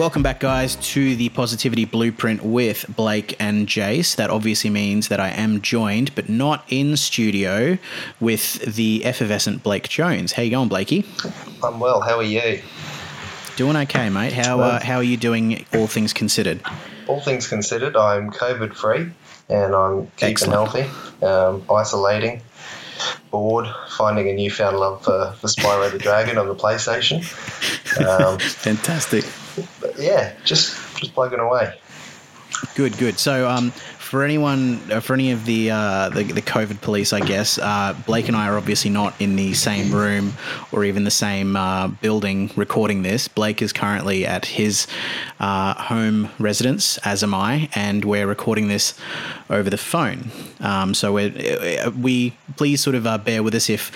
Welcome back, guys, to the Positivity Blueprint with Blake and Jace. That obviously means that I am joined, but not in studio, with the effervescent Blake Jones. How you going, Blakey? I'm well. How are you? Doing okay, mate. How uh, how are you doing? All things considered. All things considered, I'm COVID free and I'm keeping Excellent. healthy, um, isolating, bored, finding a newfound love for, for Spyro the Dragon on the PlayStation. Um, Fantastic yeah, just just plugging away. Good, good. So, um, for anyone, uh, for any of the, uh, the, the COVID police, I guess uh, Blake and I are obviously not in the same room or even the same uh, building recording this. Blake is currently at his uh, home residence, as am I, and we're recording this over the phone. Um, so we we please sort of bear with us if,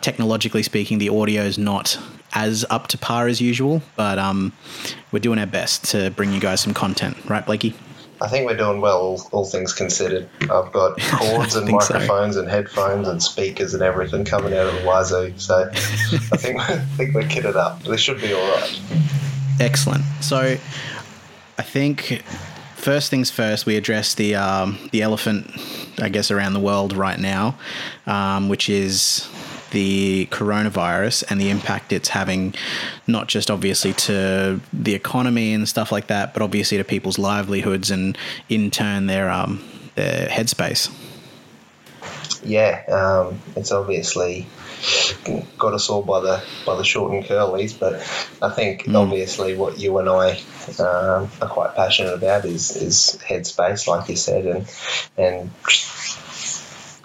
technologically speaking, the audio is not as up to par as usual, but um, we're doing our best to bring you guys some content, right, Blakey? I think we're doing well, all, all things considered. I've got cords and microphones so. and headphones and speakers and everything coming out of the wazoo. So I think I think we're kitted up. This should be all right. Excellent. So I think first things first, we address the um, the elephant, I guess, around the world right now, um, which is the coronavirus and the impact it's having, not just obviously to the economy and stuff like that, but obviously to people's livelihoods and in turn their um, their headspace. Yeah, um, it's obviously got us all by the by the short and curlies, but I think mm. obviously what you and I um, are quite passionate about is is headspace, like you said, and and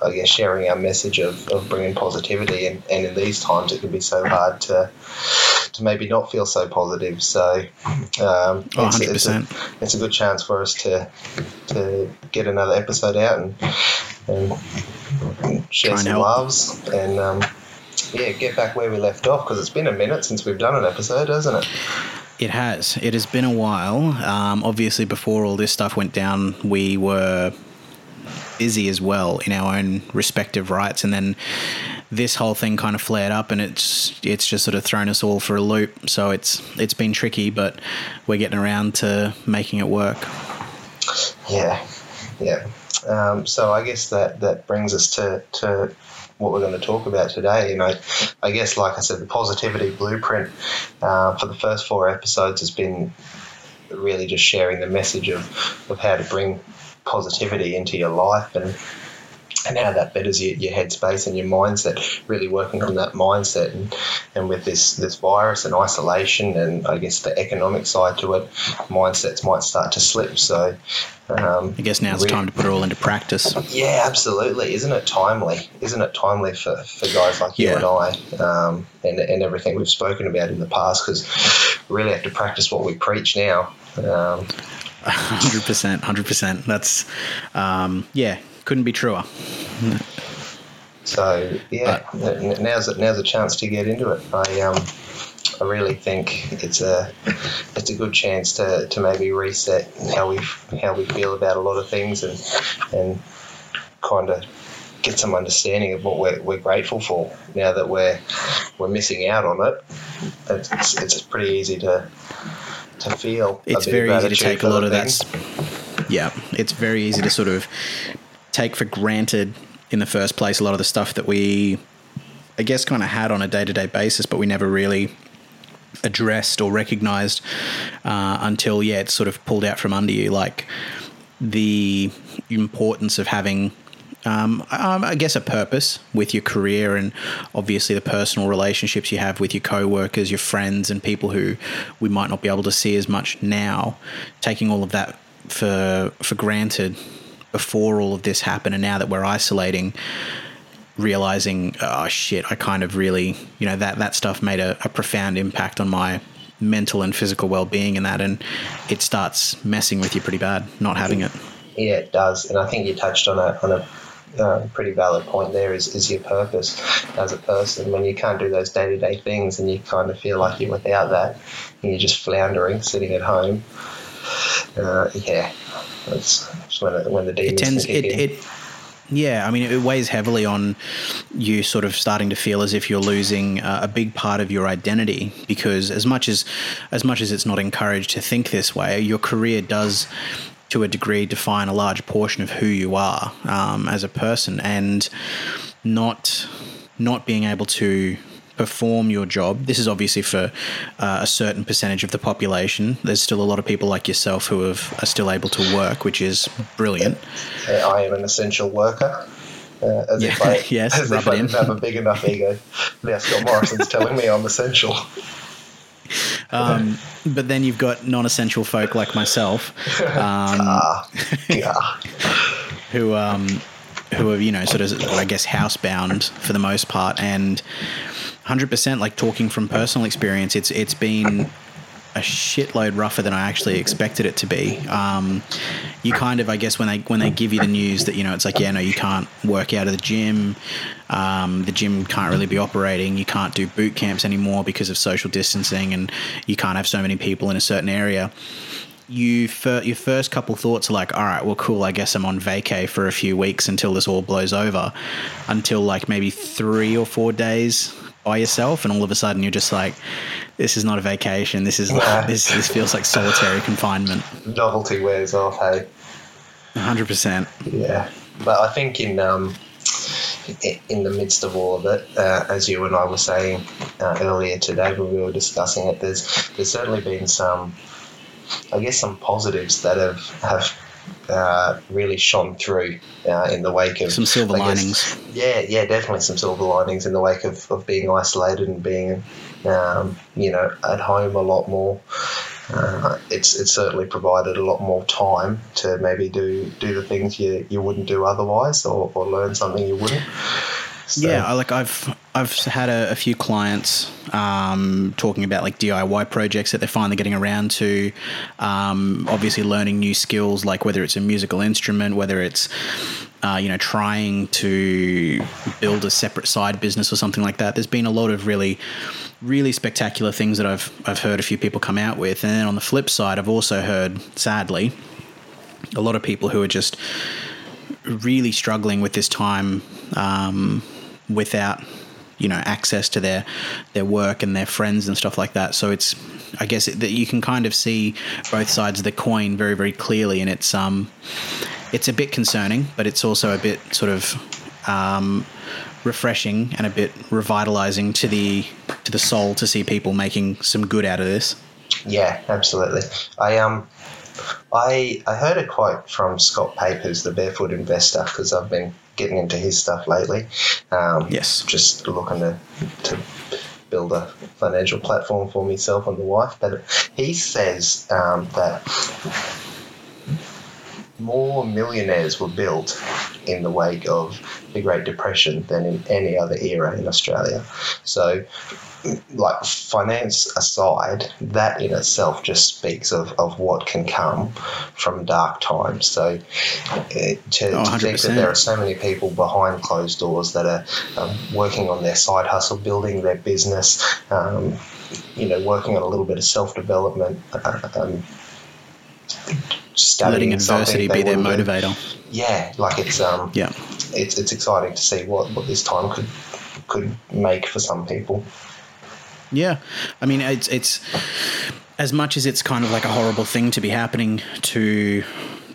I guess sharing our message of, of bringing positivity and, and in these times it can be so hard to to maybe not feel so positive so um, oh, it's, it's, a, it's a good chance for us to to get another episode out and, and share some loves and um, yeah get back where we left off because it's been a minute since we've done an episode hasn't it it has. It has been a while. Um, obviously, before all this stuff went down, we were busy as well in our own respective rights, and then this whole thing kind of flared up, and it's it's just sort of thrown us all for a loop. So it's it's been tricky, but we're getting around to making it work. Yeah, yeah. Um, so I guess that that brings us to to what we're going to talk about today. You know, I guess, like I said, the positivity blueprint uh, for the first four episodes has been really just sharing the message of, of how to bring positivity into your life and and how that betters your, your headspace and your mindset, really working on that mindset. And, and with this, this virus and isolation and I guess the economic side to it, mindsets might start to slip. So um, I guess now's the time to put it all into practice. Yeah, absolutely. Isn't it timely? Isn't it timely for, for guys like you and I um, and, and everything we've spoken about in the past? Because we really have to practice what we preach now. Um, Hundred percent, hundred percent. That's um, yeah, couldn't be truer. So yeah, but, now's a, now's a chance to get into it. I um, I really think it's a it's a good chance to, to maybe reset how we how we feel about a lot of things and and kind of get some understanding of what we're, we're grateful for now that we're we're missing out on it. It's, it's pretty easy to to feel. It's very easy to take a lot of that. Yeah, it's very easy to sort of take for granted in the first place a lot of the stuff that we, I guess, kind of had on a day to day basis, but we never really addressed or recognized uh, until yeah, it's sort of pulled out from under you, like the importance of having um, um, I guess, a purpose with your career and obviously the personal relationships you have with your co-workers, your friends, and people who we might not be able to see as much now. Taking all of that for for granted before all of this happened, and now that we're isolating, realizing, oh shit, I kind of really, you know, that that stuff made a, a profound impact on my mental and physical well-being and that and it starts messing with you pretty bad not having it yeah it does and i think you touched on a, on a uh, pretty valid point there is, is your purpose as a person. When you can't do those day to day things and you kind of feel like you're without that and you're just floundering, sitting at home, uh, yeah, that's when, it, when the demons it tends, it, it, Yeah, I mean, it weighs heavily on you sort of starting to feel as if you're losing uh, a big part of your identity because as much as as much as it's not encouraged to think this way, your career does to a degree define a large portion of who you are um, as a person and not not being able to perform your job. This is obviously for uh, a certain percentage of the population. There's still a lot of people like yourself who have, are still able to work, which is brilliant. I am an essential worker. Uh, as Yeah, if I, yes, as if I didn't have a big enough ego. Now Scott Morrison's telling me I'm essential. Um, but then you've got non-essential folk like myself, um, Ah, who um, who are you know sort of I guess housebound for the most part, and hundred percent like talking from personal experience, it's it's been a shitload rougher than I actually expected it to be. Um, you kind of, I guess, when they when they give you the news that you know it's like, yeah, no, you can't work out of the gym. Um, the gym can't really be operating. You can't do boot camps anymore because of social distancing, and you can't have so many people in a certain area. You fir- your first couple thoughts are like, all right, well, cool. I guess I'm on vacay for a few weeks until this all blows over, until like maybe three or four days by yourself, and all of a sudden you're just like, this is not a vacation. This is this this feels like solitary confinement. Novelty wears off, hey. hundred percent. Yeah, but I think in um, in the midst of all of it, uh, as you and I were saying uh, earlier today when we were discussing it, there's there's certainly been some, I guess, some positives that have have uh, really shone through uh, in the wake of Some silver guess- linings. yeah, yeah, definitely some silver linings in the wake of, of being isolated and being, um, you know, at home a lot more. Uh, it's it's certainly provided a lot more time to maybe do do the things you, you wouldn't do otherwise, or, or learn something you wouldn't. So, Yeah, like I've I've had a, a few clients um, talking about like DIY projects that they're finally getting around to. Um, obviously, learning new skills like whether it's a musical instrument, whether it's uh, you know trying to build a separate side business or something like that. There's been a lot of really really spectacular things that I've I've heard a few people come out with, and then on the flip side, I've also heard sadly a lot of people who are just really struggling with this time um, without you know access to their their work and their friends and stuff like that. So it's i guess it, that you can kind of see both sides of the coin very very clearly. And it's um it's a bit concerning but it's also a bit sort of um refreshing and a bit revitalizing to the to the soul to see people making some good out of this. Yeah, absolutely. I um, I I heard a quote from Scott Pape's, the barefoot investor, because I've been getting into his stuff lately. Um, Yes. just looking to to build a financial platform for myself and the wife. But he says um, that more millionaires were built in the wake of the Great Depression than in any other era in Australia. So, like finance aside, that in itself just speaks of, of what can come from dark times. So, uh, to, Oh, to think that there are so many people behind closed doors that are um, working on their side hustle, building their business, um, you know, working on a little bit of self development. Uh, um, letting adversity be their do. motivator Yeah, like it's um, yeah it's it's exciting to see what, what this time could could make for some people. Yeah, I mean it's it's as much as it's kind of like a horrible thing to be happening to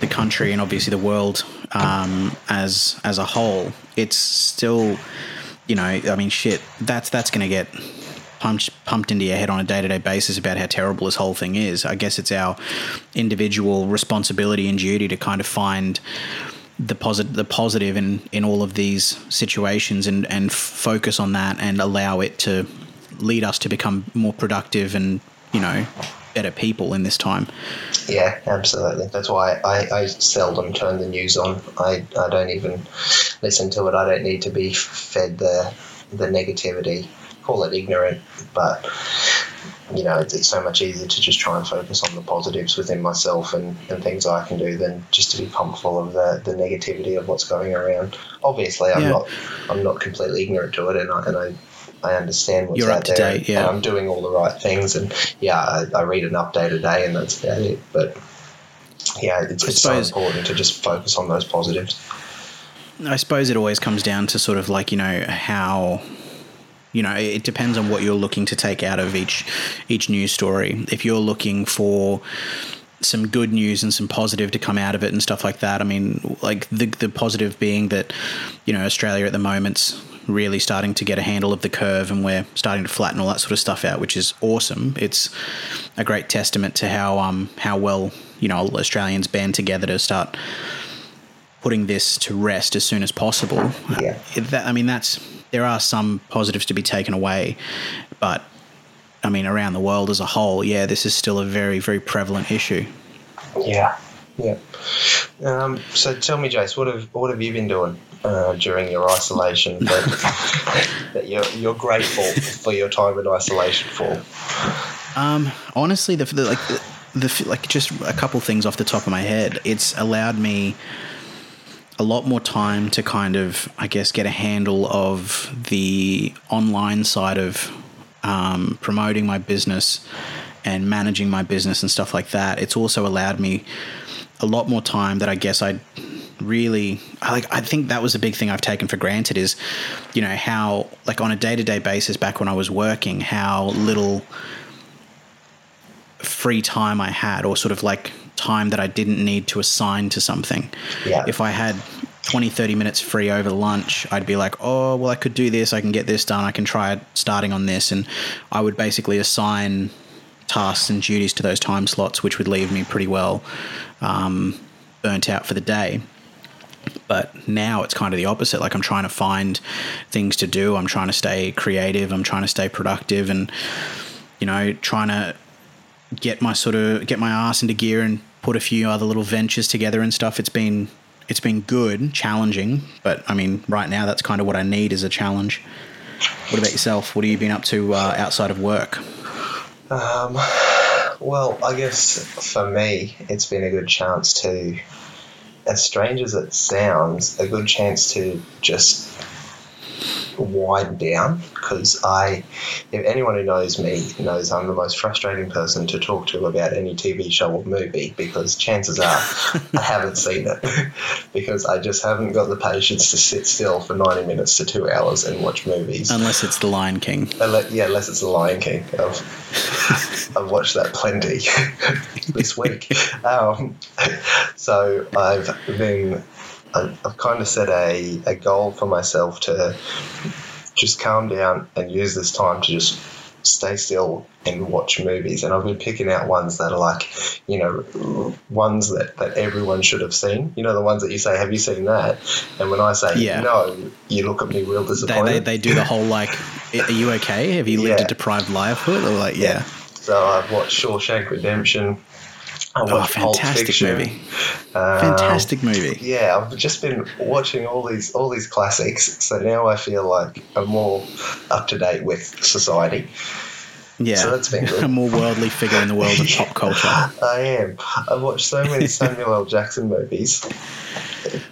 the country and obviously the world um, as as a whole. It's still, you know, I mean, shit. That's that's going to get pumped pumped into your head on a day to day basis about how terrible this whole thing is. I guess it's our individual responsibility and duty to kind of find the positive the positive in in all of these situations and and focus on that and allow it to lead us to become more productive and you know better people in this time Yeah, absolutely. That's why I, I seldom turn the news on. I, I don't even listen to it. I don't need to be fed the the negativity. Call it ignorant, but you know, it's, it's so much easier to just try and focus on the positives within myself and, and things I can do than just to be pumped full of the, the negativity of what's going around. Obviously, I'm Yeah. not I'm not completely ignorant to it, and I, and I I understand what's You're out up to there, date, yeah. and I'm doing all the right things, and yeah, I, I read an update a day, and that's about it. But yeah, it's, it's so important to just focus on those positives. I suppose it always comes down to sort of like you know how you know it depends on what you're looking to take out of each each news story if you're looking for some good news and some positive to come out of it and stuff like that i mean like the the positive being that you know australia at the moment's really starting to get a handle of the curve and we're starting to flatten all that sort of stuff out which is awesome it's a great testament to how um how well you know australians band together to start putting this to rest as soon as possible Yeah. that, i mean that's there are some positives to be taken away, but I mean, around the world as a whole, yeah, this is still a very, very prevalent issue. Yeah, yeah. Um, so tell me, Jace, what have what have you been doing uh, during your isolation that, that you're you're grateful for your time in isolation for? Um, honestly, the, the like the, the like just a couple things off the top of my head. It's allowed me a lot more time to kind of, I guess, get a handle of the online side of um, promoting my business and managing my business and stuff like that. It's also allowed me a lot more time that I guess I really I like I think that was a big thing I've taken for granted is you know how like on a day-to-day basis back when I was working how little free time I had or sort of like time that I didn't need to assign to something. Yeah. If I had 20, 30 minutes free over lunch, I'd be like, oh, well, I could do this. I can get this done. I can try starting on this. And I would basically assign tasks and duties to those time slots, which would leave me pretty well um, burnt out for the day. But now it's kind of the opposite. Like I'm trying to find things to do. I'm trying to stay creative. I'm trying to stay productive and, you know, trying to get my sort of get my ass into gear and put a few other little ventures together and stuff. It's been it's been good, challenging, but I mean, right now that's kind of what I need is a challenge. What about yourself? What have you been up to uh, outside of work? Um, well, I guess for me, it's been a good chance to, as strange as it sounds, a good chance to just wind down because I, if anyone who knows me knows I'm the most frustrating person to talk to about any TV show or movie because chances are I haven't seen it because I just haven't got the patience to sit still for 90 minutes to two hours and watch movies. Unless it's The Lion King. Unle- yeah, unless it's The Lion King. I've, I've watched that plenty this week. Um, so I've been, I've, I've kind of set a, a goal for myself to just calm down and use this time to just stay still and watch movies. And I've been picking out ones that are like, you know, ones that, that everyone should have seen. You know, the ones that you say, have you seen that? And when I say Yeah. no, you look at me real They, disappointed. they, they do the whole like, are you okay? Have you lived Yeah. a deprived livelihood? Or like, yeah. So I've watched Shawshank Redemption. Oh, fantastic movie. Um, Fantastic movie. Yeah, I've just been watching all these all these classics, so now I feel like I'm more up to date with society. Yeah. so that's been good. a more worldly figure in the world of pop culture. I am. I've watched so many Samuel L. Jackson movies.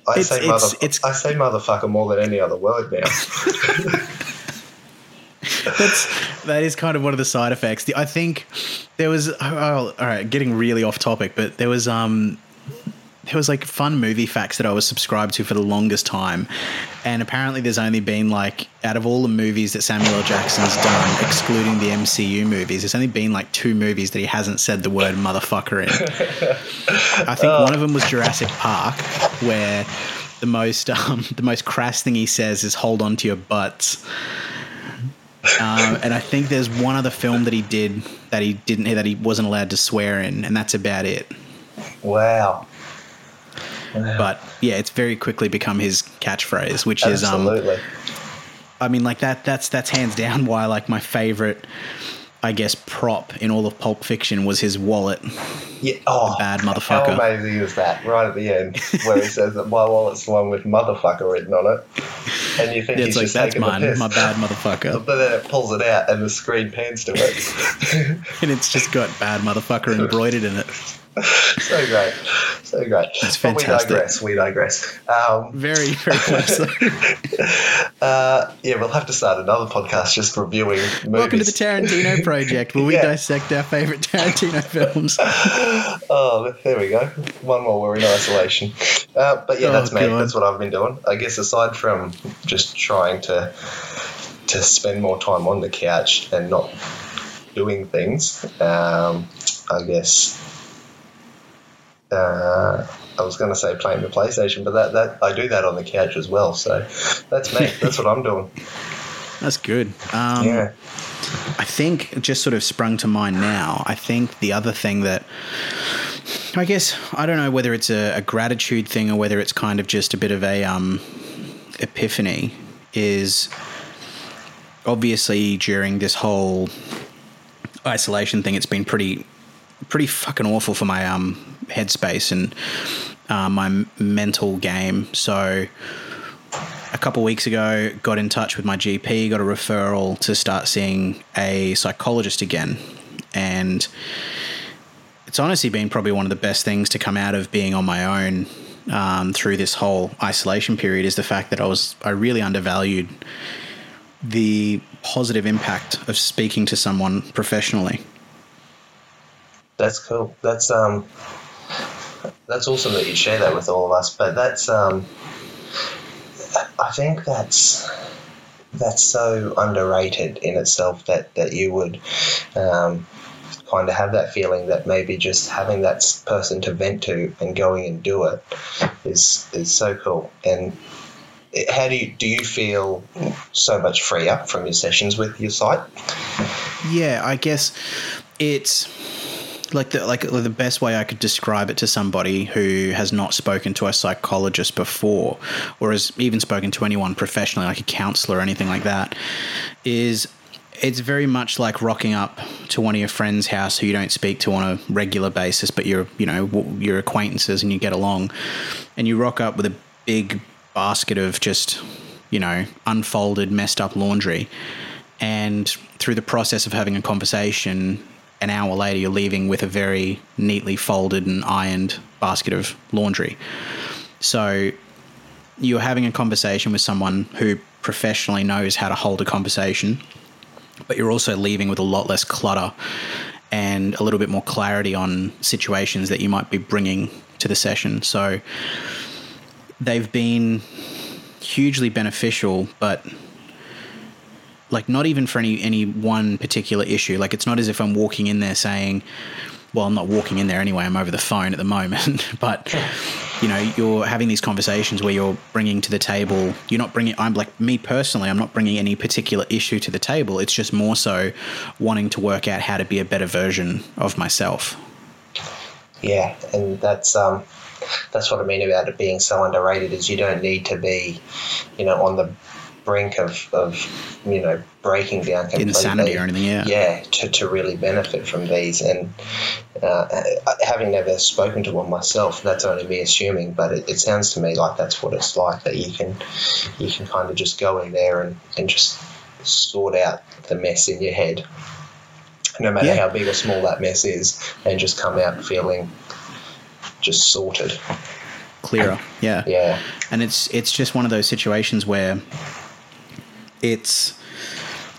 I It's- say it's- mother, it's- I say motherfucker more than any other word now. That's that is kind of one of the side effects. The- I think there was oh, oh, all right, getting really off topic, but there was um there was like fun movie facts that I was subscribed to for the longest time, and apparently there's only been like out of all the movies that Samuel L. Jackson's done, excluding the MCU movies, there's only been like two movies that he hasn't said the word motherfucker in. I think one of them was Jurassic Park, where the most um, the most crass thing he says is "hold on to your butts." Um, and I think there's one other film that he did that he didn't that he wasn't allowed to swear in, and that's about it. wow. But yeah, it's very quickly become his catchphrase, which is um, Absolutely. I mean, like that. That's that's hands down why like my favorite, I guess, prop in all of Pulp Fiction was his wallet. yeah. Oh, bad motherfucker. How amazing is that? Right at the end, where he says that my wallet's the one with motherfucker written on it, and you think Yeah, he's it's like just that's taking mine, the piss. my bad motherfucker, But then it pulls it out, and the screen pans to it. and it's just got bad motherfucker embroidered in it. so great, so great. That's But we fantastic. digress. We digress. Um, Very, very close. uh, yeah, we'll have to start another podcast just reviewing movies. Welcome to the Tarantino Project, where we Yeah. dissect our favorite Tarantino films. oh, there we go. One more we're in isolation. Uh, but yeah, Oh, that's me. God. That's what I've been doing. I guess aside from just trying to to spend more time on the couch and not doing things, um, I guess. Uh, I was going to say playing the PlayStation, but that, that I do that on the couch as well. So that's me. That's what I'm doing. That's good. Um, yeah. I think just sort of sprung to mind now. I think the other thing that I guess I don't know whether it's a, a gratitude thing or whether it's kind of just a bit of a um, epiphany is obviously during this whole isolation thing, it's been pretty pretty fucking awful for my um headspace and uh, my mental game. So a couple weeks ago, got in touch with my GP, got a referral to start seeing a psychologist again, and it's honestly been probably one of the best things to come out of being on my own um, through this whole isolation period is the fact that I was I really undervalued the positive impact of speaking to someone professionally. That's cool. That's um, that's awesome that you share that with all of us. But that's um, I think that's that's so underrated in itself that that you would um, kind of have that feeling that maybe just having that person to vent to and going and do it is is so cool. And how do you do you feel so much freer from your sessions with your site? Yeah, I guess it's like the like the best way I could describe it to somebody who has not spoken to a psychologist before, or has even spoken to anyone professionally, like a counselor or anything like that, is it's very much like rocking up to one of your friends' house who you don't speak to on a regular basis, but you're you know your acquaintances and you get along, and you rock up with a big basket of just you know unfolded, messed up laundry, and through the process of having a conversation an hour later you're leaving with a very neatly folded and ironed basket of laundry. So you're having a conversation with someone who professionally knows how to hold a conversation but you're also leaving with a lot less clutter and a little bit more clarity on situations that you might be bringing to the session. So they've been hugely beneficial but like not even for any any one particular issue. Like it's not as if i'm walking in there saying well i'm not walking in there anyway i'm over the phone at the moment. But you know you're having these conversations where you're bringing to the table you're not bringing i'm like me personally i'm not bringing any particular issue to the table. It's just more so wanting to work out how to be a better version of myself. Yeah, and that's um, that's what I mean about it being so underrated. Is you don't need to be, you know, on the brink of, of you know breaking down completely. Insanity or anything, yeah. Yeah, to, to really benefit from these, and uh, having never spoken to one myself, that's only me assuming, but it, it sounds to me like that's what it's like. That you can you can kind of just go in there and, and just sort out the mess in your head no matter Yeah. how big or small that mess is, and just come out feeling just sorted. clearer yeah Yeah, and it's it's just one of those situations where it's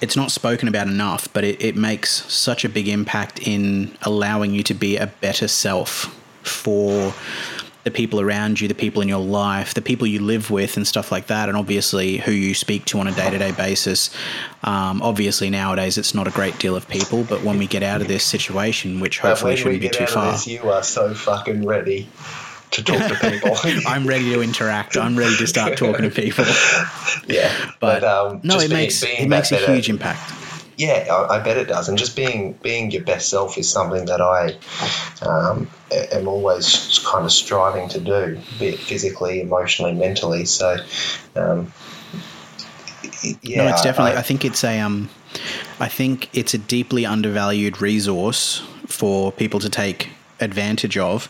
it's not spoken about enough, but it, it makes such a big impact in allowing you to be a better self for the people around you, the people in your life, the people you live with, and stuff like that, and obviously who you speak to on a day to day basis. Um, obviously, nowadays it's not a great deal of people, but when we get out of this situation, which hopefully shouldn't be too far, this, you are so fucking ready to talk to people. I'm ready to interact. I'm ready to start talking to people. yeah, But, but, um, no, just it being- makes being it makes that a better- huge impact. Yeah, I, I bet it does, and just being being your best self is something that I um, am always kind of striving to do, be it physically, emotionally, mentally. So, um, yeah, no, it's definitely. I, I, think it's a. Um, I think it's a deeply undervalued resource for people to take advantage of.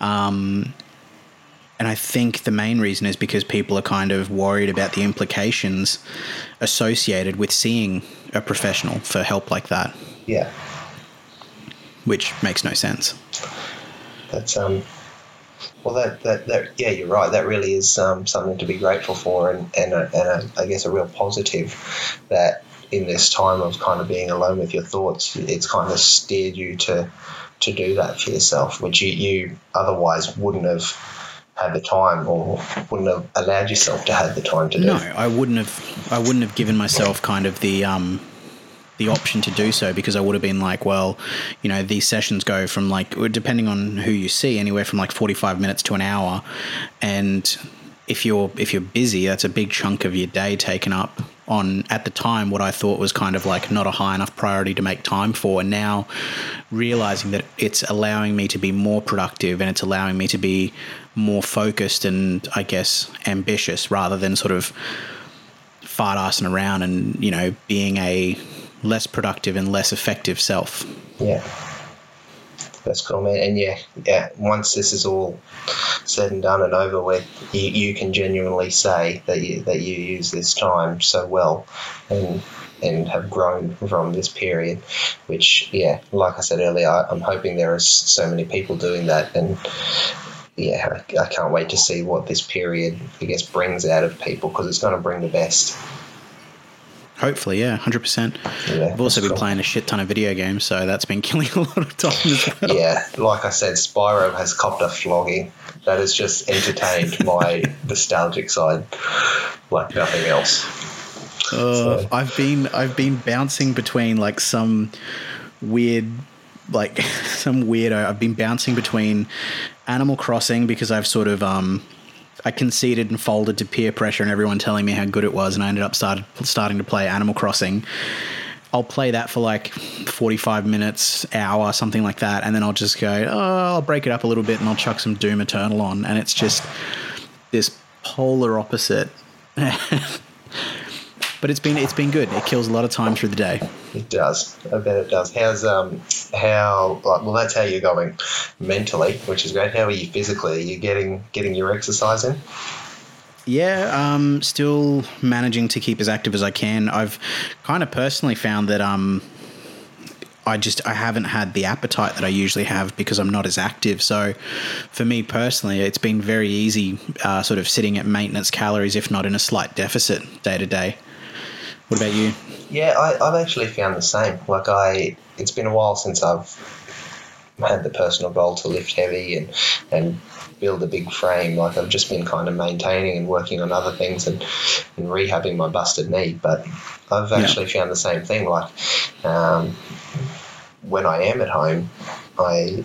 Um, and I think the main reason is because people are kind of worried about the implications associated with seeing a professional for help like that, yeah. which makes no sense. that's um, well, that, that, that yeah, you're right. That really is um, something to be grateful for, and and, a, and a, I guess a real positive that in this time of kind of being alone with your thoughts, it's kind of steered you to to do that for yourself, which you, you otherwise wouldn't have had the time or wouldn't have allowed yourself to have the time to do. No, I wouldn't have. I wouldn't have given myself kind of the um, the option to do so because I would have been like, well, you know, these sessions go from like depending on who you see, anywhere from like forty five minutes to an hour, and if you're if you're busy, that's a big chunk of your day taken up on at the time what I thought was kind of like not a high enough priority to make time for. And now realizing that it's allowing me to be more productive and it's allowing me to be more focused and I guess ambitious rather than sort of fart assing around and, you know, being a less productive and less effective self. Yeah. That's cool, man. And yeah, yeah. Once this is all said and done and over with, you, you can genuinely say that you that you use this time so well, and and have grown from this period. Which, yeah, like I said earlier, I, I'm hoping there are so many people doing that, and yeah, I can't wait to see what this period, I guess, brings out of people because it's going to bring the best. Hopefully, yeah, hundred yeah, percent. I've also been cool. playing a shit ton of video games, so that's been killing a lot of time as well. Yeah, like I said, Spyro has copped a flogging. That has just entertained my nostalgic side like nothing else. Uh, so. I've been I've been bouncing between like some weird like some weirdo. I've been bouncing between Animal Crossing because I've sort of um I conceded and folded to peer pressure and everyone telling me how good it was, and I ended up started starting to play Animal Crossing. I'll play that for like 45 minutes, hour, something like that, and then I'll just go, oh, I'll break it up a little bit and I'll chuck some Doom Eternal on, and it's just this polar opposite. but it's been it's been good. It kills a lot of time through the day. It does. I bet it does. How's um how like, well that's how you're going mentally, which is great. How are you physically? Are you getting getting your exercise in? Yeah, um, still managing to keep as active as I can. I've kind of personally found that um, I just I haven't had the appetite that I usually have because I'm not as active. So, for me personally, it's been very easy, uh, sort of sitting at maintenance calories, if not in a slight deficit, day to day. What about you? Yeah, I, I've actually found the same. Like I, it's been a while since I've had the personal goal to lift heavy and and build a big frame. Like I've just been kind of maintaining and working on other things and, and rehabbing my busted knee. But I've actually yeah. found the same thing. Like um, when I am at home, I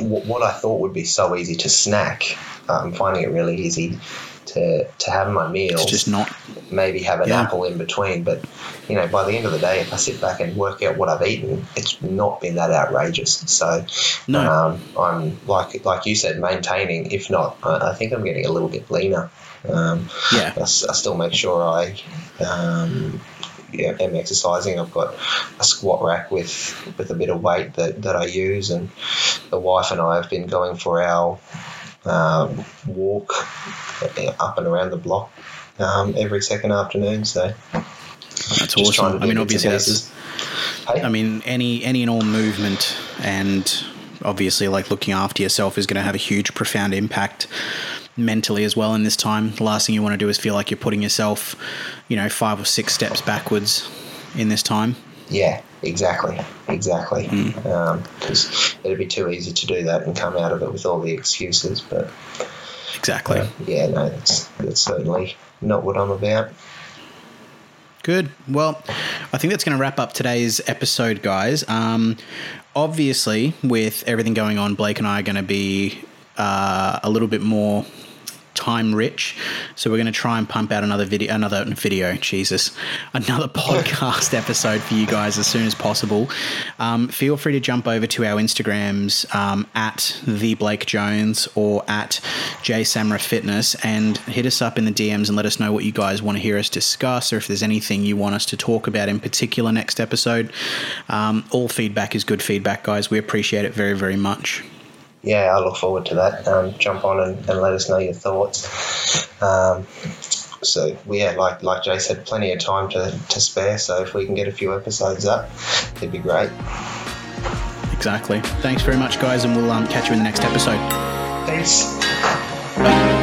what I thought would be so easy to snack, I'm finding it really easy to, to have my meals. It's just not. Maybe have an yeah. apple in between. But, you know, by the end of the day, if I sit back and work out what I've eaten, it's not been that outrageous. So, no. Um, I'm, like like you said, maintaining. If not, I, I think I'm getting a little bit leaner. Um, yeah. I, I, still make sure I. Um, yeah, am exercising. I've got a squat rack with with a bit of weight that, that I use, and the wife and I have been going for our um, walk up and around the block um, every second afternoon. So that's awesome. I mean, obviously, that's, hey? I mean, any any and all movement and obviously like looking after yourself is going to have a huge, profound impact mentally as well in this time. The last thing you want to do is feel like you're putting yourself, you know, five or six steps backwards in this time. Yeah, exactly, exactly. Because mm. um, it'd be too easy to do that and come out of it with all the excuses. But exactly, yeah, no, that's that's certainly not what I'm about. Good. Well, I think that's going to wrap up today's episode, guys. Um, obviously, with everything going on, Blake and I are going to be uh, a little bit more time rich. So we're going to try and pump out another video, another video, Jesus, another podcast episode for you guys as soon as possible. Um, feel free to jump over to our Instagrams um, at the Blake Jones or at J Samra Fitness and hit us up in the DMs and let us know what you guys want to hear us discuss or if there's anything you want us to talk about in particular next episode. Um, all feedback is good feedback, guys. We appreciate it very, very much yeah, I look forward to that. Um, jump on and, and, let us know your thoughts. Um, so yeah, like like Jay said, plenty of time to, to spare. So if we can get a few episodes up, it'd be great. Exactly. Thanks very much, guys, and we'll um, catch you in the next episode. Thanks. Bye.